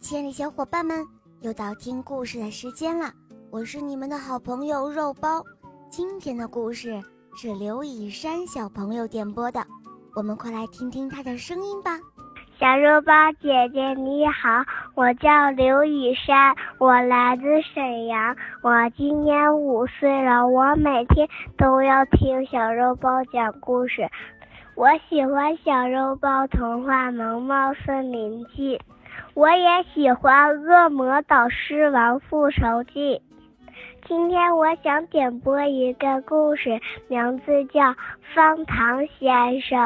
亲爱的小伙伴们，又到听故事的时间了。我是你们的好朋友肉包。今天的故事是刘以山小朋友点播的，我们快来听听他的声音吧。小肉包姐姐你好，我叫刘以山，我来自沈阳，我今年五岁了。我每天都要听小肉包讲故事。我喜欢小肉包童话《萌猫森林记》，我也喜欢《恶魔导师王复仇记》。今天我想点播一个故事，名字叫《方糖先生》。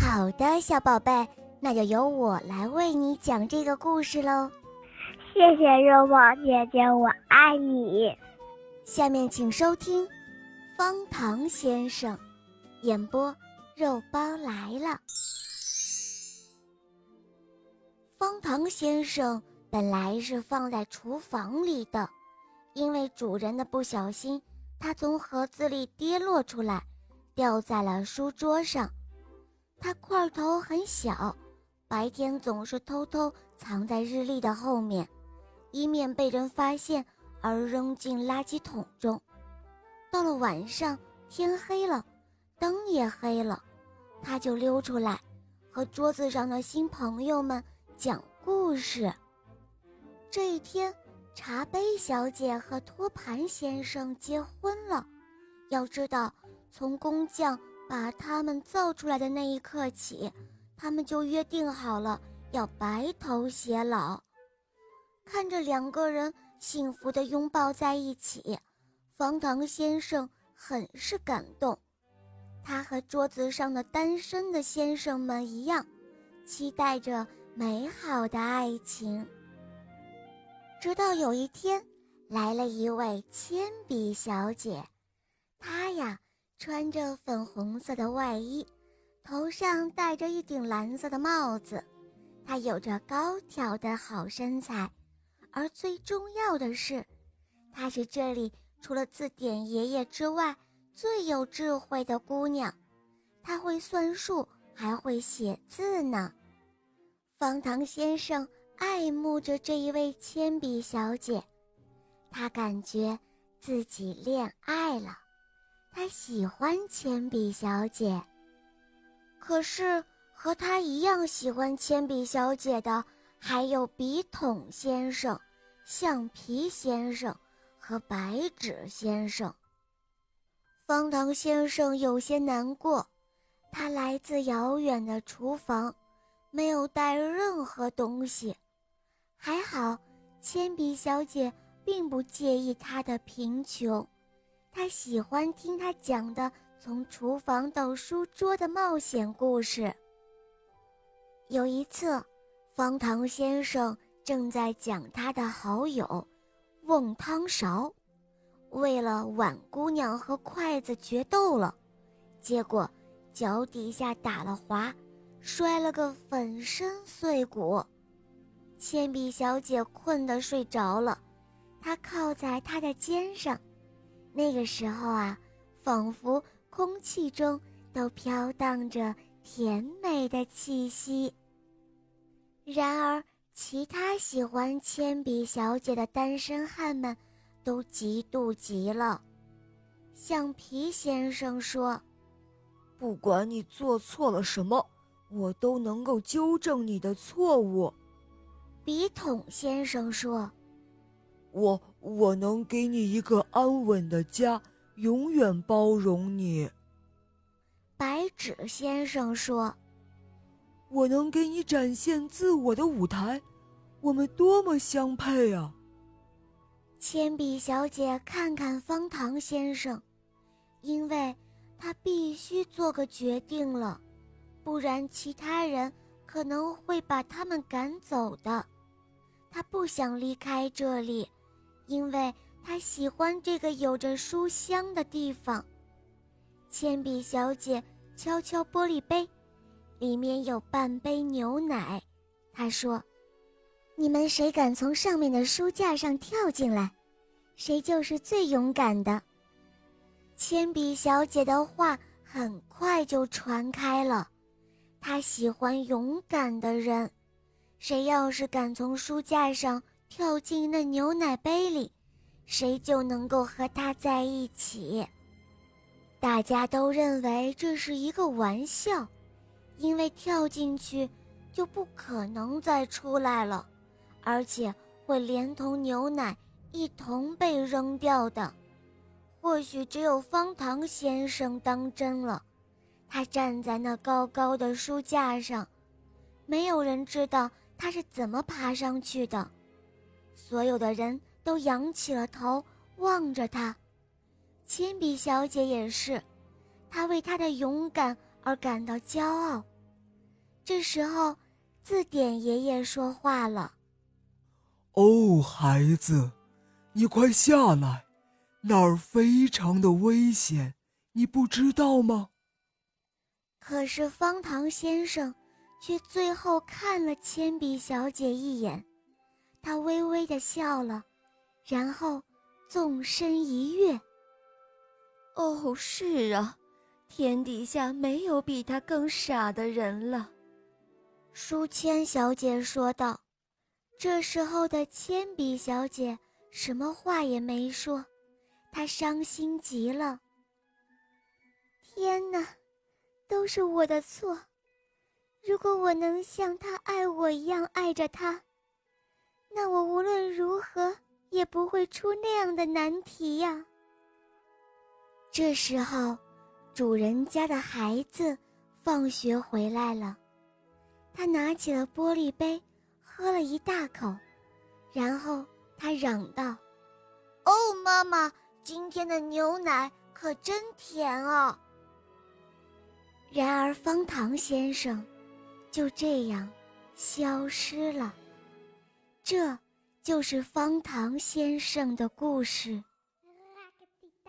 好的，小宝贝，那就由我来为你讲这个故事喽。谢谢肉包姐姐，我爱你。下面请收听《方糖先生》，演播。肉包来了。方糖先生本来是放在厨房里的，因为主人的不小心，它从盒子里跌落出来，掉在了书桌上。它块头很小，白天总是偷偷藏在日历的后面，以免被人发现而扔进垃圾桶中。到了晚上，天黑了。灯也黑了，他就溜出来，和桌子上的新朋友们讲故事。这一天，茶杯小姐和托盘先生结婚了。要知道，从工匠把他们造出来的那一刻起，他们就约定好了要白头偕老。看着两个人幸福地拥抱在一起，方糖先生很是感动。他和桌子上的单身的先生们一样，期待着美好的爱情。直到有一天，来了一位铅笔小姐，她呀穿着粉红色的外衣，头上戴着一顶蓝色的帽子，她有着高挑的好身材，而最重要的是，她是这里除了字典爷爷之外。最有智慧的姑娘，她会算数，还会写字呢。方糖先生爱慕着这一位铅笔小姐，他感觉自己恋爱了，他喜欢铅笔小姐。可是和他一样喜欢铅笔小姐的，还有笔筒先生、橡皮先生和白纸先生。方糖先生有些难过，他来自遥远的厨房，没有带任何东西。还好，铅笔小姐并不介意他的贫穷，她喜欢听他讲的从厨房到书桌的冒险故事。有一次，方糖先生正在讲他的好友，瓮汤勺。为了碗姑娘和筷子决斗了，结果脚底下打了滑，摔了个粉身碎骨。铅笔小姐困得睡着了，她靠在他的肩上。那个时候啊，仿佛空气中都飘荡着甜美的气息。然而，其他喜欢铅笔小姐的单身汉们。都嫉妒极了，橡皮先生说：“不管你做错了什么，我都能够纠正你的错误。”笔筒先生说：“我我能给你一个安稳的家，永远包容你。”白纸先生说：“我能给你展现自我的舞台，我们多么相配啊！”铅笔小姐看看方糖先生，因为他必须做个决定了，不然其他人可能会把他们赶走的。他不想离开这里，因为他喜欢这个有着书香的地方。铅笔小姐敲敲玻璃杯，里面有半杯牛奶。她说。你们谁敢从上面的书架上跳进来，谁就是最勇敢的。铅笔小姐的话很快就传开了，他喜欢勇敢的人，谁要是敢从书架上跳进那牛奶杯里，谁就能够和他在一起。大家都认为这是一个玩笑，因为跳进去就不可能再出来了，而且会连同牛奶一同被扔掉的。或许只有方糖先生当真了，他站在那高高的书架上，没有人知道他是怎么爬上去的。所有的人都仰起了头望着他。铅笔小姐也是，她为她的勇敢而感到骄傲。这时候，字典爷爷说话了：“哦，孩子，你快下来，那儿非常的危险，你不知道吗？”可是方糖先生却最后看了铅笔小姐一眼，他微微的笑了，然后纵身一跃。哦，是啊，天底下没有比他更傻的人了。”书签小姐说道。这时候的铅笔小姐什么话也没说，她伤心极了。天哪，都是我的错！如果我能像他爱我一样爱着他，那我无论如何也不会出那样的难题呀。这时候，主人家的孩子放学回来了。他拿起了玻璃杯，喝了一大口，然后他嚷道：“哦，妈妈，今天的牛奶可真甜啊！”然而，方糖先生就这样消失了。这就是方糖先生的故事。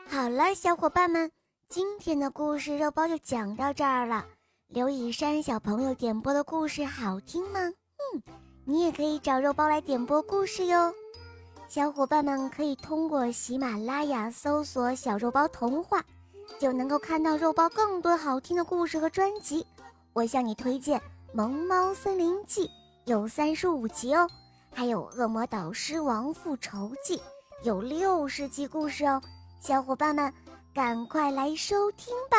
好了，小伙伴们，今天的故事肉包就讲到这儿了。刘以山小朋友点播的故事好听吗？嗯，你也可以找肉包来点播故事哟。小伙伴们可以通过喜马拉雅搜索“小肉包童话”，就能够看到肉包更多好听的故事和专辑。我向你推荐《萌猫森林记》，有三十五集哦，还有《恶魔导师王复仇记》，有六十集故事哦。小伙伴们，赶快来收听吧！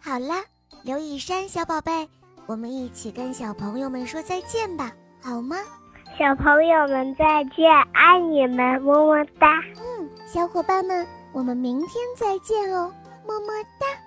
好啦，刘以山小宝贝，我们一起跟小朋友们说再见吧，好吗？小朋友们再见，爱你们，么么哒！嗯，小伙伴们，我们明天再见哦，么么哒。